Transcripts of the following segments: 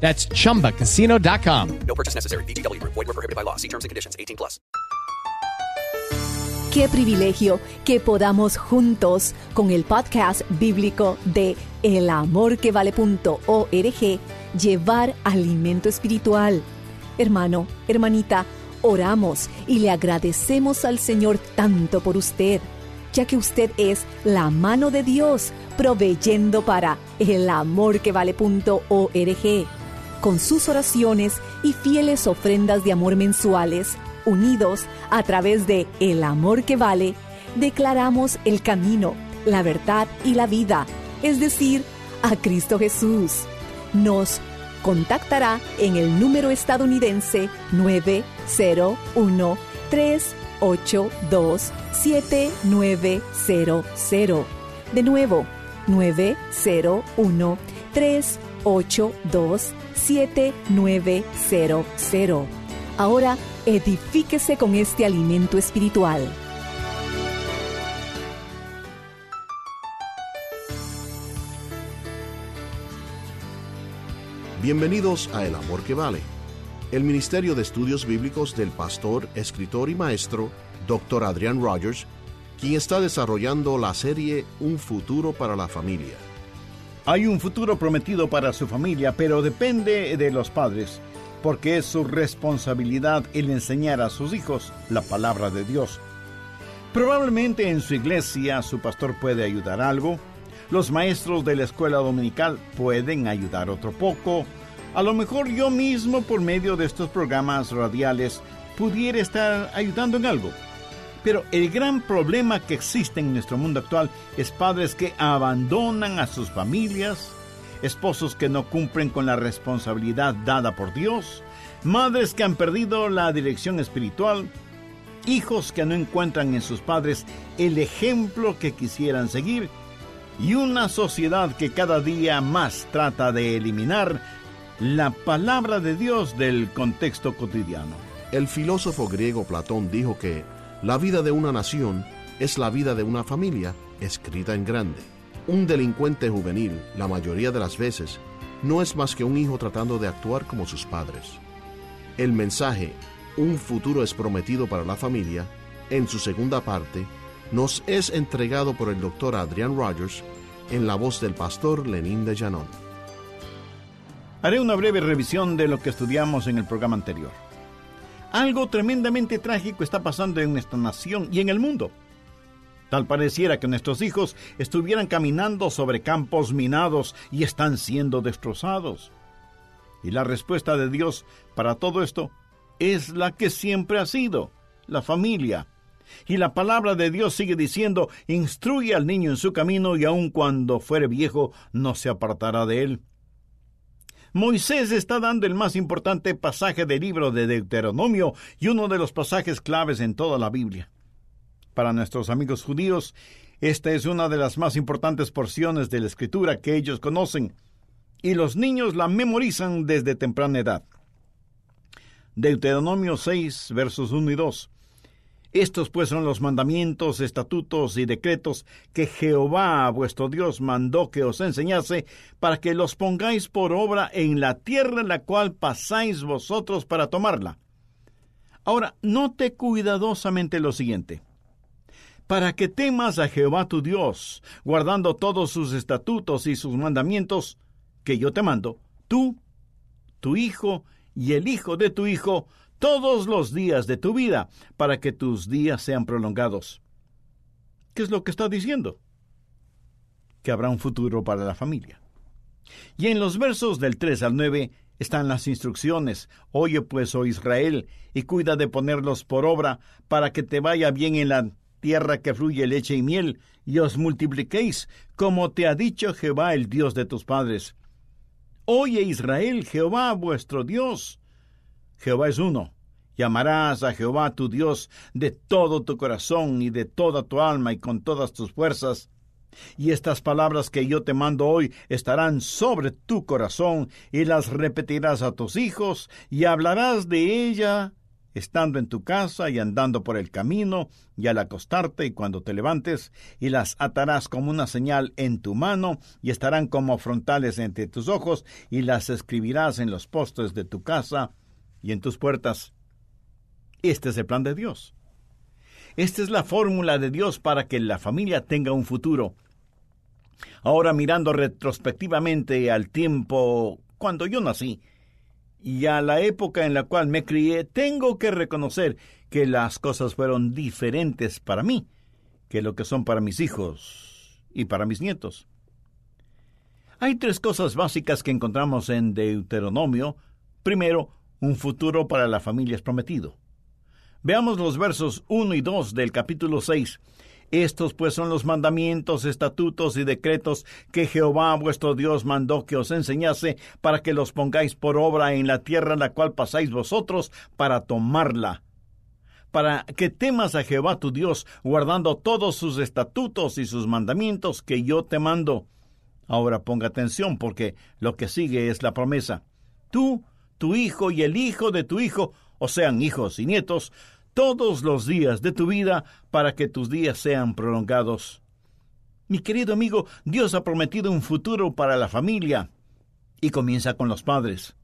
That's chumbacasino.com. No purchase necessary. BGW. Void were prohibited by law. See terms and conditions. 18 plus. Qué privilegio que podamos juntos con el podcast bíblico de elamorquevale.org llevar alimento espiritual. Hermano, hermanita, oramos y le agradecemos al Señor tanto por usted, ya que usted es la mano de Dios proveyendo para elamorquevale.org con sus oraciones y fieles ofrendas de amor mensuales, unidos a través de El Amor que Vale, declaramos el camino, la verdad y la vida, es decir, a Cristo Jesús. Nos contactará en el número estadounidense 901 382 7900. De nuevo, 901 382 7900. Ahora edifíquese con este alimento espiritual. Bienvenidos a El Amor que Vale, el Ministerio de Estudios Bíblicos del pastor, escritor y maestro, Dr. Adrián Rogers, quien está desarrollando la serie Un futuro para la familia. Hay un futuro prometido para su familia, pero depende de los padres, porque es su responsabilidad el enseñar a sus hijos la palabra de Dios. Probablemente en su iglesia su pastor puede ayudar algo, los maestros de la escuela dominical pueden ayudar otro poco, a lo mejor yo mismo por medio de estos programas radiales pudiera estar ayudando en algo. Pero el gran problema que existe en nuestro mundo actual es padres que abandonan a sus familias, esposos que no cumplen con la responsabilidad dada por Dios, madres que han perdido la dirección espiritual, hijos que no encuentran en sus padres el ejemplo que quisieran seguir y una sociedad que cada día más trata de eliminar la palabra de Dios del contexto cotidiano. El filósofo griego Platón dijo que la vida de una nación es la vida de una familia escrita en grande. Un delincuente juvenil, la mayoría de las veces, no es más que un hijo tratando de actuar como sus padres. El mensaje, Un futuro es prometido para la familia, en su segunda parte, nos es entregado por el doctor Adrian Rogers en la voz del pastor Lenín de Llanón. Haré una breve revisión de lo que estudiamos en el programa anterior. Algo tremendamente trágico está pasando en nuestra nación y en el mundo. Tal pareciera que nuestros hijos estuvieran caminando sobre campos minados y están siendo destrozados. Y la respuesta de Dios para todo esto es la que siempre ha sido, la familia. Y la palabra de Dios sigue diciendo, instruye al niño en su camino y aun cuando fuere viejo no se apartará de él. Moisés está dando el más importante pasaje del libro de Deuteronomio y uno de los pasajes claves en toda la Biblia. Para nuestros amigos judíos, esta es una de las más importantes porciones de la escritura que ellos conocen, y los niños la memorizan desde temprana edad. Deuteronomio 6, versos 1 y 2. Estos pues son los mandamientos, estatutos y decretos que Jehová vuestro Dios mandó que os enseñase, para que los pongáis por obra en la tierra en la cual pasáis vosotros para tomarla. Ahora, note cuidadosamente lo siguiente. Para que temas a Jehová tu Dios, guardando todos sus estatutos y sus mandamientos, que yo te mando, tú, tu hijo y el hijo de tu hijo, todos los días de tu vida para que tus días sean prolongados. ¿Qué es lo que está diciendo? Que habrá un futuro para la familia. Y en los versos del 3 al 9 están las instrucciones. Oye pues, oh Israel, y cuida de ponerlos por obra para que te vaya bien en la tierra que fluye leche y miel, y os multipliquéis, como te ha dicho Jehová, el Dios de tus padres. Oye Israel, Jehová vuestro Dios. Jehová es uno. Llamarás a Jehová tu Dios de todo tu corazón y de toda tu alma y con todas tus fuerzas. Y estas palabras que yo te mando hoy estarán sobre tu corazón y las repetirás a tus hijos y hablarás de ella estando en tu casa y andando por el camino, y al acostarte y cuando te levantes, y las atarás como una señal en tu mano, y estarán como frontales entre tus ojos, y las escribirás en los postes de tu casa y en tus puertas. Este es el plan de Dios. Esta es la fórmula de Dios para que la familia tenga un futuro. Ahora mirando retrospectivamente al tiempo cuando yo nací, y a la época en la cual me crié, tengo que reconocer que las cosas fueron diferentes para mí que lo que son para mis hijos y para mis nietos. Hay tres cosas básicas que encontramos en Deuteronomio. Primero, un futuro para la familia es prometido. Veamos los versos 1 y 2 del capítulo 6 estos pues son los mandamientos, estatutos y decretos que Jehová vuestro Dios mandó que os enseñase para que los pongáis por obra en la tierra en la cual pasáis vosotros para tomarla para que temas a Jehová tu Dios, guardando todos sus estatutos y sus mandamientos que yo te mando. Ahora ponga atención porque lo que sigue es la promesa. Tú, tu hijo y el hijo de tu hijo, o sean hijos y nietos, todos los días de tu vida para que tus días sean prolongados. Mi querido amigo, Dios ha prometido un futuro para la familia y comienza con los padres.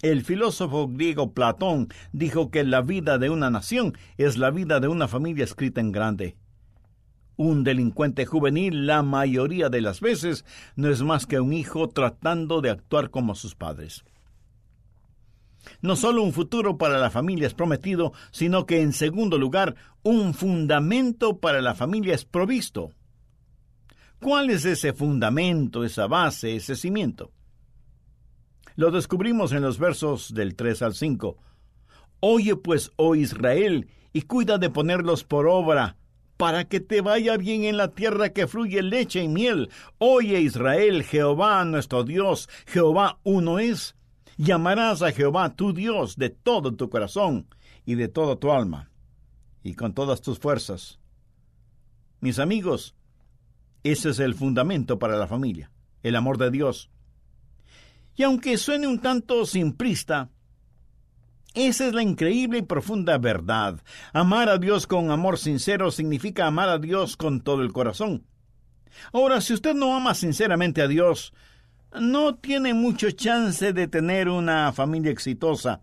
El filósofo griego Platón dijo que la vida de una nación es la vida de una familia escrita en grande. Un delincuente juvenil la mayoría de las veces no es más que un hijo tratando de actuar como sus padres. No solo un futuro para la familia es prometido, sino que en segundo lugar, un fundamento para la familia es provisto. ¿Cuál es ese fundamento, esa base, ese cimiento? Lo descubrimos en los versos del 3 al 5. Oye pues, oh Israel, y cuida de ponerlos por obra, para que te vaya bien en la tierra que fluye leche y miel. Oye Israel, Jehová nuestro Dios, Jehová uno es Llamarás a Jehová tu Dios de todo tu corazón y de toda tu alma y con todas tus fuerzas. Mis amigos, ese es el fundamento para la familia, el amor de Dios. Y aunque suene un tanto simplista, esa es la increíble y profunda verdad. Amar a Dios con amor sincero significa amar a Dios con todo el corazón. Ahora, si usted no ama sinceramente a Dios, no tiene mucho chance de tener una familia exitosa.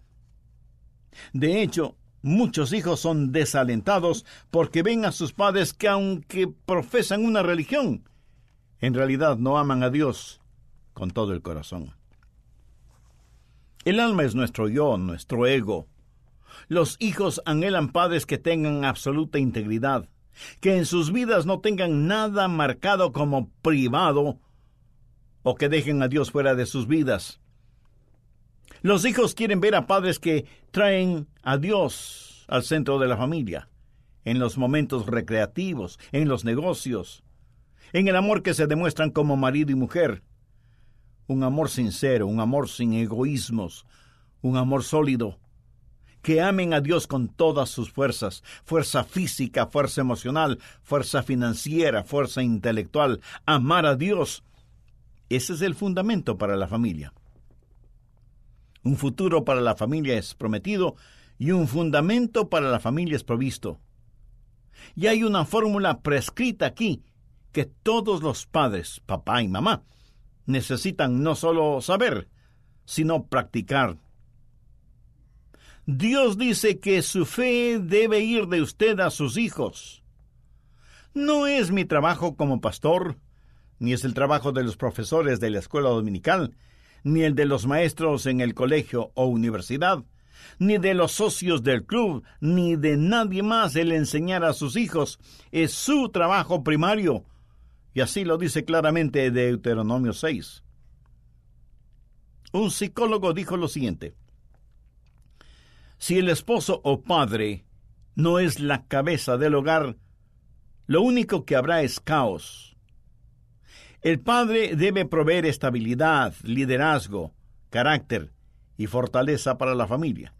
De hecho, muchos hijos son desalentados porque ven a sus padres que aunque profesan una religión, en realidad no aman a Dios con todo el corazón. El alma es nuestro yo, nuestro ego. Los hijos anhelan padres que tengan absoluta integridad, que en sus vidas no tengan nada marcado como privado o que dejen a Dios fuera de sus vidas. Los hijos quieren ver a padres que traen a Dios al centro de la familia, en los momentos recreativos, en los negocios, en el amor que se demuestran como marido y mujer. Un amor sincero, un amor sin egoísmos, un amor sólido. Que amen a Dios con todas sus fuerzas, fuerza física, fuerza emocional, fuerza financiera, fuerza intelectual. Amar a Dios ese es el fundamento para la familia. Un futuro para la familia es prometido y un fundamento para la familia es provisto. Y hay una fórmula prescrita aquí que todos los padres, papá y mamá, necesitan no solo saber, sino practicar. Dios dice que su fe debe ir de usted a sus hijos. No es mi trabajo como pastor ni es el trabajo de los profesores de la escuela dominical, ni el de los maestros en el colegio o universidad, ni de los socios del club, ni de nadie más el enseñar a sus hijos. Es su trabajo primario. Y así lo dice claramente Deuteronomio 6. Un psicólogo dijo lo siguiente. Si el esposo o padre no es la cabeza del hogar, lo único que habrá es caos. El padre debe proveer estabilidad, liderazgo, carácter y fortaleza para la familia.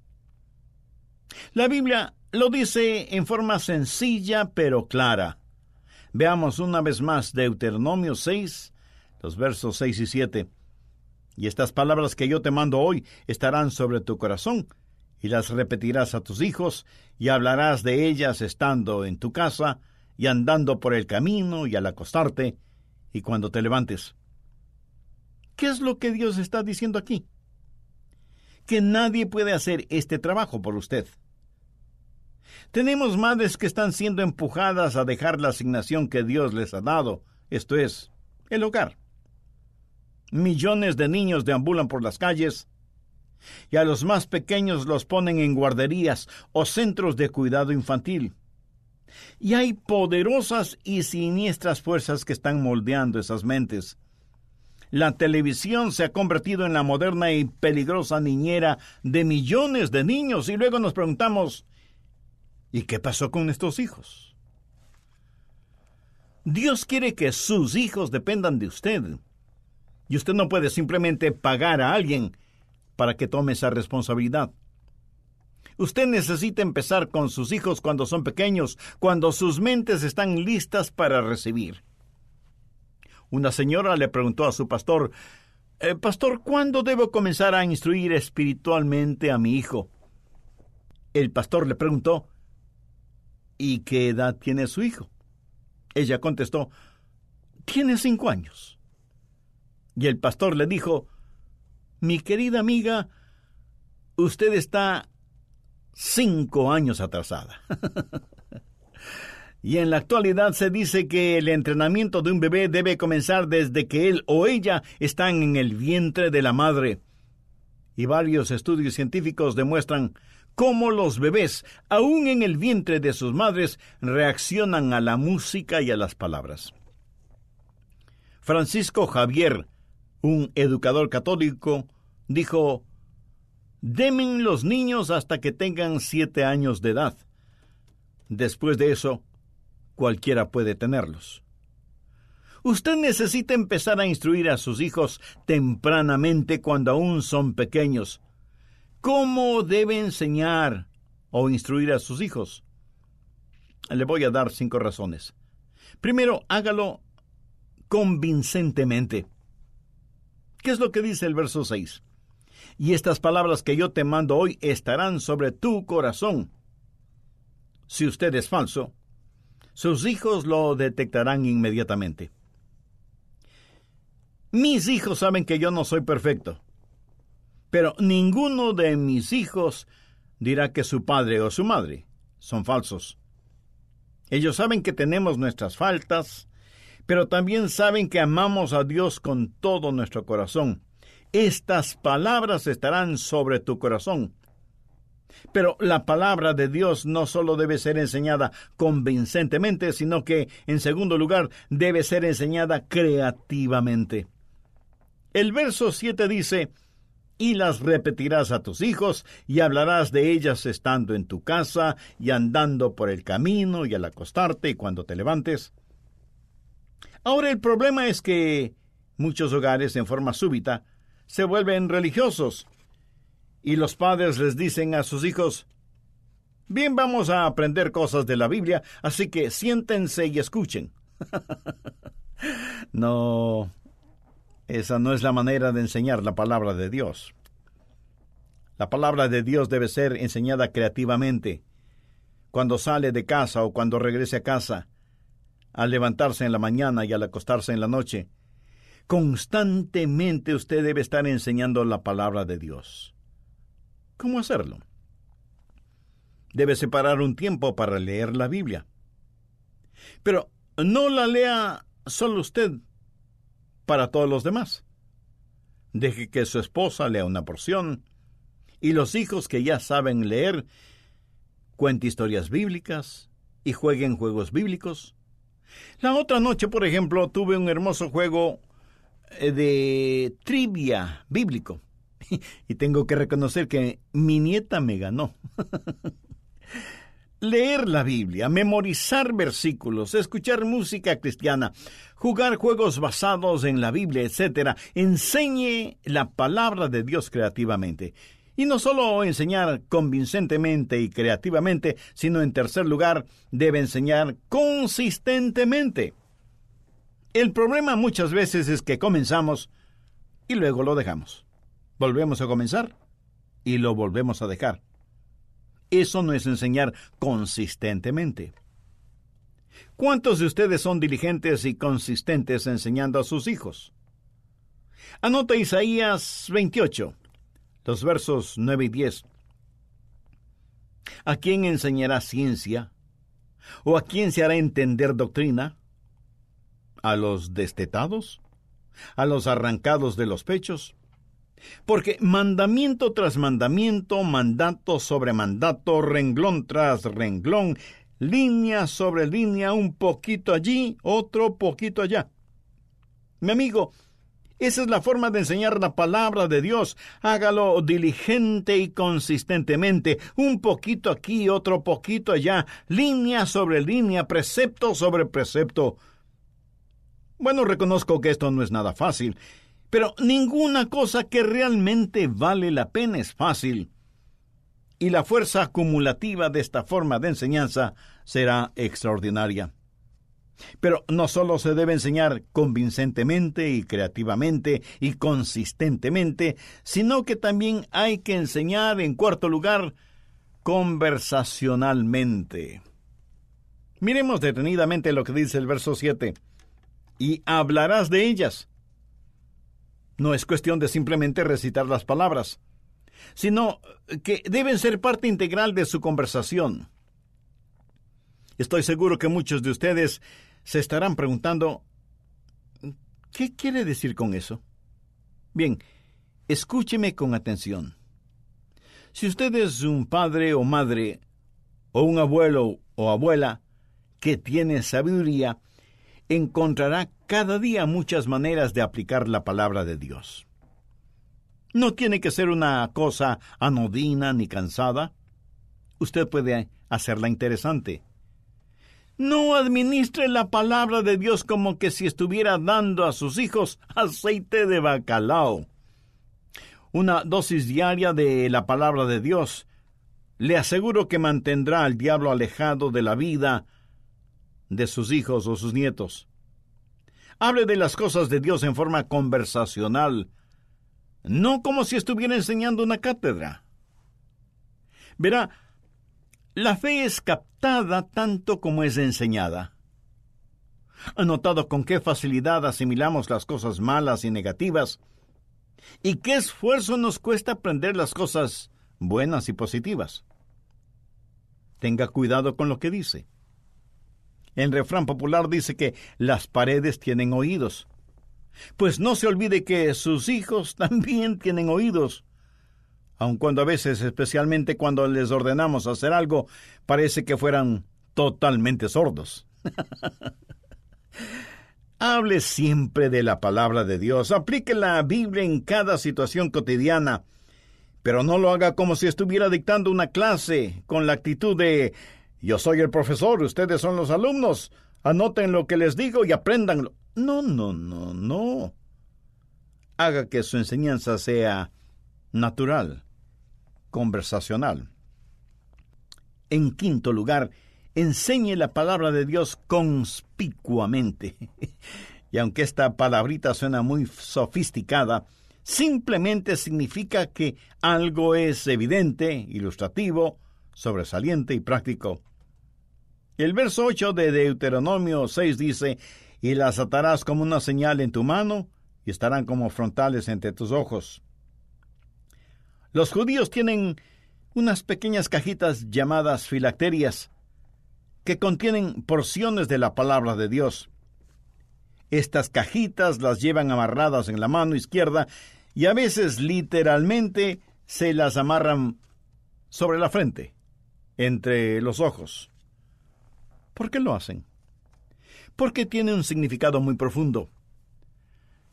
La Biblia lo dice en forma sencilla pero clara. Veamos una vez más Deuteronomio 6, los versos 6 y 7. Y estas palabras que yo te mando hoy estarán sobre tu corazón, y las repetirás a tus hijos, y hablarás de ellas estando en tu casa, y andando por el camino, y al acostarte, y cuando te levantes. ¿Qué es lo que Dios está diciendo aquí? Que nadie puede hacer este trabajo por usted. Tenemos madres que están siendo empujadas a dejar la asignación que Dios les ha dado, esto es, el hogar. Millones de niños deambulan por las calles y a los más pequeños los ponen en guarderías o centros de cuidado infantil. Y hay poderosas y siniestras fuerzas que están moldeando esas mentes. La televisión se ha convertido en la moderna y peligrosa niñera de millones de niños y luego nos preguntamos, ¿y qué pasó con estos hijos? Dios quiere que sus hijos dependan de usted. Y usted no puede simplemente pagar a alguien para que tome esa responsabilidad. Usted necesita empezar con sus hijos cuando son pequeños, cuando sus mentes están listas para recibir. Una señora le preguntó a su pastor, eh, Pastor, ¿cuándo debo comenzar a instruir espiritualmente a mi hijo? El pastor le preguntó, ¿y qué edad tiene su hijo? Ella contestó, tiene cinco años. Y el pastor le dijo, Mi querida amiga, usted está cinco años atrasada. y en la actualidad se dice que el entrenamiento de un bebé debe comenzar desde que él o ella están en el vientre de la madre. Y varios estudios científicos demuestran cómo los bebés, aún en el vientre de sus madres, reaccionan a la música y a las palabras. Francisco Javier, un educador católico, dijo Demen los niños hasta que tengan siete años de edad. Después de eso, cualquiera puede tenerlos. Usted necesita empezar a instruir a sus hijos tempranamente cuando aún son pequeños. ¿Cómo debe enseñar o instruir a sus hijos? Le voy a dar cinco razones. Primero, hágalo convincentemente. ¿Qué es lo que dice el verso 6? Y estas palabras que yo te mando hoy estarán sobre tu corazón. Si usted es falso, sus hijos lo detectarán inmediatamente. Mis hijos saben que yo no soy perfecto, pero ninguno de mis hijos dirá que su padre o su madre son falsos. Ellos saben que tenemos nuestras faltas, pero también saben que amamos a Dios con todo nuestro corazón estas palabras estarán sobre tu corazón. Pero la palabra de Dios no solo debe ser enseñada convincentemente, sino que, en segundo lugar, debe ser enseñada creativamente. El verso 7 dice, y las repetirás a tus hijos, y hablarás de ellas estando en tu casa, y andando por el camino, y al acostarte, y cuando te levantes. Ahora el problema es que muchos hogares, en forma súbita, se vuelven religiosos y los padres les dicen a sus hijos, bien vamos a aprender cosas de la Biblia, así que siéntense y escuchen. no, esa no es la manera de enseñar la palabra de Dios. La palabra de Dios debe ser enseñada creativamente, cuando sale de casa o cuando regrese a casa, al levantarse en la mañana y al acostarse en la noche, Constantemente usted debe estar enseñando la palabra de Dios. ¿Cómo hacerlo? Debe separar un tiempo para leer la Biblia. Pero no la lea solo usted para todos los demás. Deje que su esposa lea una porción Y los hijos que ya saben leer, cuenten historias bíblicas y jueguen juegos bíblicos. La otra noche, por ejemplo, tuve un hermoso juego de trivia bíblico. Y tengo que reconocer que mi nieta me ganó. Leer la Biblia, memorizar versículos, escuchar música cristiana, jugar juegos basados en la Biblia, etc., enseñe la palabra de Dios creativamente. Y no solo enseñar convincentemente y creativamente, sino en tercer lugar, debe enseñar consistentemente. El problema muchas veces es que comenzamos y luego lo dejamos. Volvemos a comenzar y lo volvemos a dejar. Eso no es enseñar consistentemente. ¿Cuántos de ustedes son diligentes y consistentes enseñando a sus hijos? Anota Isaías 28, los versos 9 y 10. ¿A quién enseñará ciencia? ¿O a quién se hará entender doctrina? ¿A los destetados? ¿A los arrancados de los pechos? Porque mandamiento tras mandamiento, mandato sobre mandato, renglón tras renglón, línea sobre línea, un poquito allí, otro poquito allá. Mi amigo, esa es la forma de enseñar la palabra de Dios. Hágalo diligente y consistentemente, un poquito aquí, otro poquito allá, línea sobre línea, precepto sobre precepto. Bueno, reconozco que esto no es nada fácil, pero ninguna cosa que realmente vale la pena es fácil. Y la fuerza acumulativa de esta forma de enseñanza será extraordinaria. Pero no solo se debe enseñar convincentemente y creativamente y consistentemente, sino que también hay que enseñar, en cuarto lugar, conversacionalmente. Miremos detenidamente lo que dice el verso 7. Y hablarás de ellas no es cuestión de simplemente recitar las palabras, sino que deben ser parte integral de su conversación. Estoy seguro que muchos de ustedes se estarán preguntando, ¿qué quiere decir con eso? Bien, escúcheme con atención. Si usted es un padre o madre, o un abuelo o abuela que tiene sabiduría, encontrará cada día muchas maneras de aplicar la palabra de Dios. No tiene que ser una cosa anodina ni cansada. Usted puede hacerla interesante. No administre la palabra de Dios como que si estuviera dando a sus hijos aceite de bacalao. Una dosis diaria de la palabra de Dios le aseguro que mantendrá al diablo alejado de la vida de sus hijos o sus nietos. Hable de las cosas de Dios en forma conversacional, no como si estuviera enseñando una cátedra. Verá, la fe es captada tanto como es enseñada. ¿Ha notado con qué facilidad asimilamos las cosas malas y negativas? ¿Y qué esfuerzo nos cuesta aprender las cosas buenas y positivas? Tenga cuidado con lo que dice. El refrán popular dice que las paredes tienen oídos. Pues no se olvide que sus hijos también tienen oídos. Aun cuando a veces, especialmente cuando les ordenamos hacer algo, parece que fueran totalmente sordos. Hable siempre de la palabra de Dios, aplique la Biblia en cada situación cotidiana, pero no lo haga como si estuviera dictando una clase, con la actitud de yo soy el profesor, ustedes son los alumnos. Anoten lo que les digo y apréndanlo. No, no, no, no. Haga que su enseñanza sea natural, conversacional. En quinto lugar, enseñe la palabra de Dios conspicuamente. y aunque esta palabrita suena muy sofisticada, simplemente significa que algo es evidente, ilustrativo, sobresaliente y práctico. El verso 8 de Deuteronomio 6 dice, y las atarás como una señal en tu mano, y estarán como frontales entre tus ojos. Los judíos tienen unas pequeñas cajitas llamadas filacterias, que contienen porciones de la palabra de Dios. Estas cajitas las llevan amarradas en la mano izquierda y a veces literalmente se las amarran sobre la frente, entre los ojos. ¿Por qué lo hacen? Porque tiene un significado muy profundo.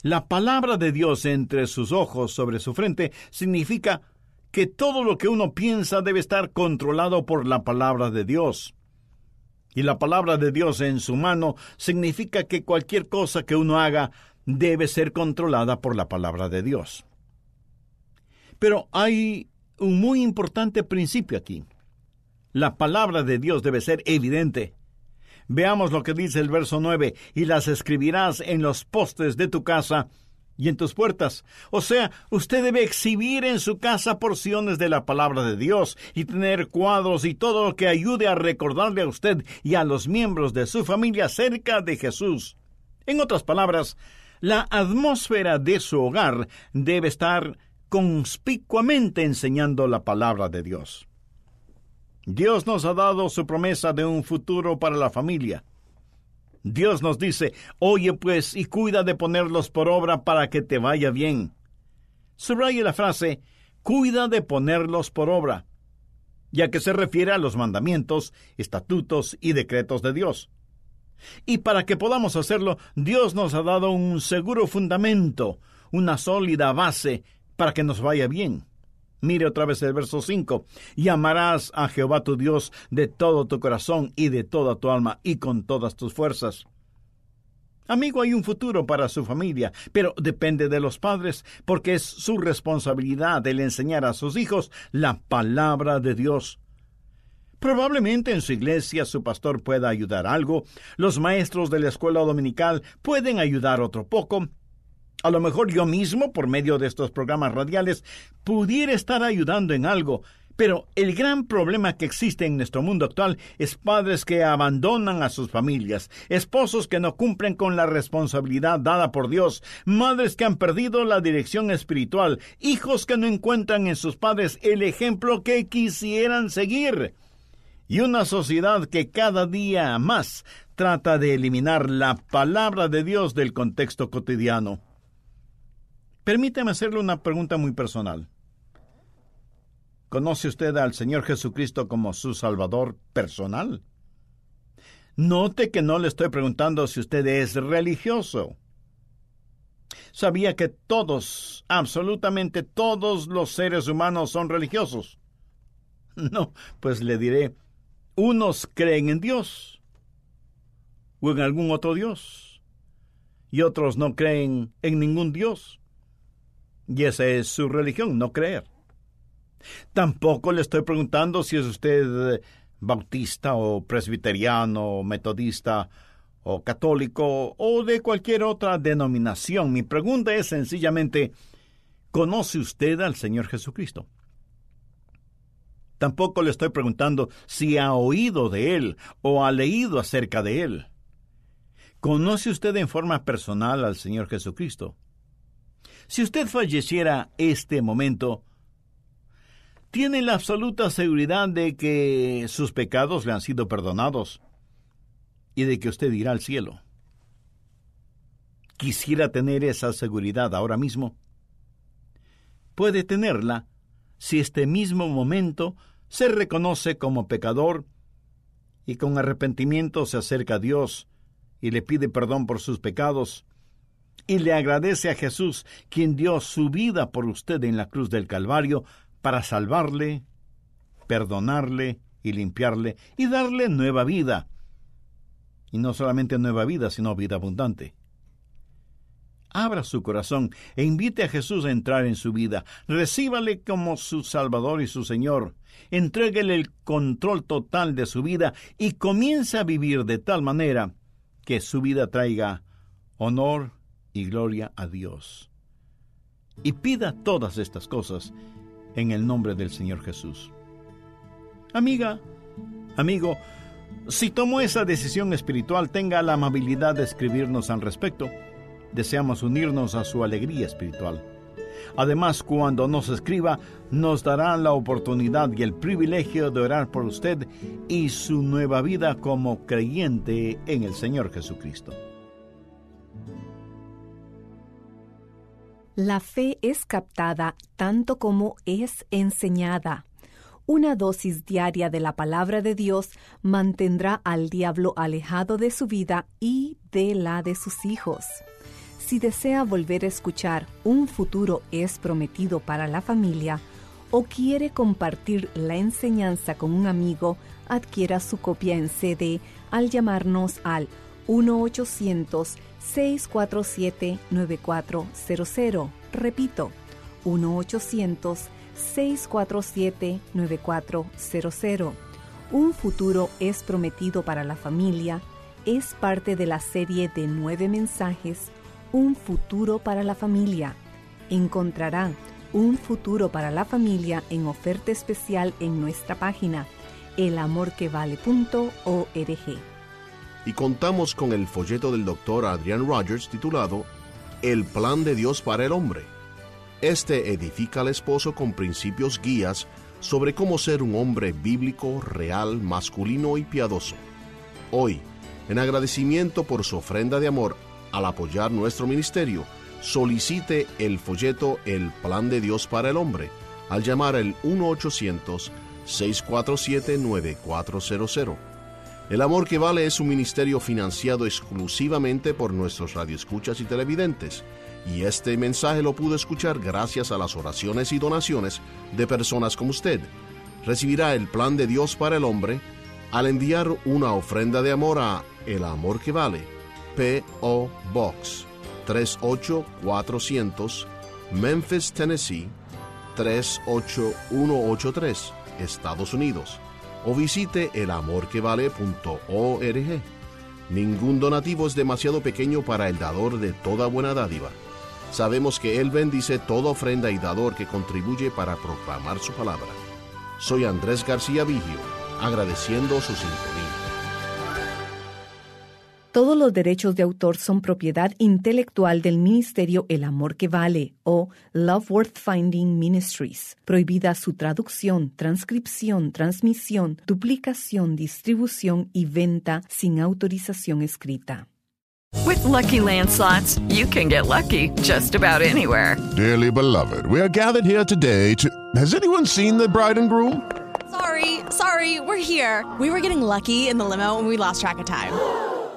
La palabra de Dios entre sus ojos sobre su frente significa que todo lo que uno piensa debe estar controlado por la palabra de Dios. Y la palabra de Dios en su mano significa que cualquier cosa que uno haga debe ser controlada por la palabra de Dios. Pero hay un muy importante principio aquí. La palabra de Dios debe ser evidente. Veamos lo que dice el verso 9, y las escribirás en los postes de tu casa y en tus puertas. O sea, usted debe exhibir en su casa porciones de la palabra de Dios y tener cuadros y todo lo que ayude a recordarle a usted y a los miembros de su familia cerca de Jesús. En otras palabras, la atmósfera de su hogar debe estar conspicuamente enseñando la palabra de Dios. Dios nos ha dado su promesa de un futuro para la familia. Dios nos dice, oye pues y cuida de ponerlos por obra para que te vaya bien. Subraye la frase, cuida de ponerlos por obra, ya que se refiere a los mandamientos, estatutos y decretos de Dios. Y para que podamos hacerlo, Dios nos ha dado un seguro fundamento, una sólida base para que nos vaya bien. Mire otra vez el verso 5. Y amarás a Jehová tu Dios de todo tu corazón y de toda tu alma y con todas tus fuerzas. Amigo, hay un futuro para su familia, pero depende de los padres, porque es su responsabilidad el enseñar a sus hijos la palabra de Dios. Probablemente en su iglesia su pastor pueda ayudar algo, los maestros de la escuela dominical pueden ayudar otro poco, a lo mejor yo mismo, por medio de estos programas radiales, pudiera estar ayudando en algo, pero el gran problema que existe en nuestro mundo actual es padres que abandonan a sus familias, esposos que no cumplen con la responsabilidad dada por Dios, madres que han perdido la dirección espiritual, hijos que no encuentran en sus padres el ejemplo que quisieran seguir, y una sociedad que cada día más trata de eliminar la palabra de Dios del contexto cotidiano. Permítame hacerle una pregunta muy personal. ¿Conoce usted al Señor Jesucristo como su Salvador personal? Note que no le estoy preguntando si usted es religioso. ¿Sabía que todos, absolutamente todos los seres humanos son religiosos? No, pues le diré, unos creen en Dios o en algún otro Dios y otros no creen en ningún Dios. Y esa es su religión, no creer. Tampoco le estoy preguntando si es usted eh, bautista o presbiteriano o metodista o católico o de cualquier otra denominación. Mi pregunta es sencillamente, ¿conoce usted al Señor Jesucristo? Tampoco le estoy preguntando si ha oído de Él o ha leído acerca de Él. ¿Conoce usted en forma personal al Señor Jesucristo? Si usted falleciera este momento, tiene la absoluta seguridad de que sus pecados le han sido perdonados y de que usted irá al cielo. Quisiera tener esa seguridad ahora mismo. Puede tenerla si este mismo momento se reconoce como pecador y con arrepentimiento se acerca a Dios y le pide perdón por sus pecados y le agradece a Jesús, quien dio su vida por usted en la cruz del Calvario, para salvarle, perdonarle y limpiarle y darle nueva vida. Y no solamente nueva vida, sino vida abundante. Abra su corazón e invite a Jesús a entrar en su vida. Recíbale como su Salvador y su Señor. Entréguele el control total de su vida y comience a vivir de tal manera que su vida traiga honor, y gloria a Dios. Y pida todas estas cosas en el nombre del Señor Jesús. Amiga, amigo, si tomó esa decisión espiritual, tenga la amabilidad de escribirnos al respecto. Deseamos unirnos a su alegría espiritual. Además, cuando nos escriba, nos dará la oportunidad y el privilegio de orar por usted y su nueva vida como creyente en el Señor Jesucristo. La fe es captada tanto como es enseñada. Una dosis diaria de la palabra de Dios mantendrá al diablo alejado de su vida y de la de sus hijos. Si desea volver a escuchar Un futuro es prometido para la familia o quiere compartir la enseñanza con un amigo, adquiera su copia en CD al llamarnos al 1-800-647-9400. Repito, 1-800-647-9400. Un futuro es prometido para la familia es parte de la serie de nueve mensajes Un futuro para la familia. Encontrarán Un futuro para la familia en oferta especial en nuestra página elamorquevale.org y contamos con el folleto del doctor Adrian Rogers titulado El plan de Dios para el hombre. Este edifica al esposo con principios guías sobre cómo ser un hombre bíblico, real, masculino y piadoso. Hoy, en agradecimiento por su ofrenda de amor al apoyar nuestro ministerio, solicite el folleto El plan de Dios para el hombre al llamar el 1-800-647-9400 el Amor que Vale es un ministerio financiado exclusivamente por nuestros radioescuchas y televidentes, y este mensaje lo pudo escuchar gracias a las oraciones y donaciones de personas como usted. Recibirá el plan de Dios para el hombre al enviar una ofrenda de amor a El Amor que Vale, P.O. Box 38400, Memphis, Tennessee 38183, Estados Unidos o visite elamorquevale.org. Ningún donativo es demasiado pequeño para el dador de toda buena dádiva. Sabemos que Él bendice toda ofrenda y dador que contribuye para proclamar su palabra. Soy Andrés García Vigio, agradeciendo su sintonía. Todos los derechos de autor son propiedad intelectual del Ministerio El Amor que Vale o Love Worth Finding Ministries. Prohibida su traducción, transcripción, transmisión, duplicación, distribución y venta sin autorización escrita. With lucky landslots, you can get lucky just about anywhere. Dearly beloved, we are gathered here today to. Has anyone seen the bride and groom? Sorry, sorry, we're here. We were getting lucky in the limo and we lost track of time.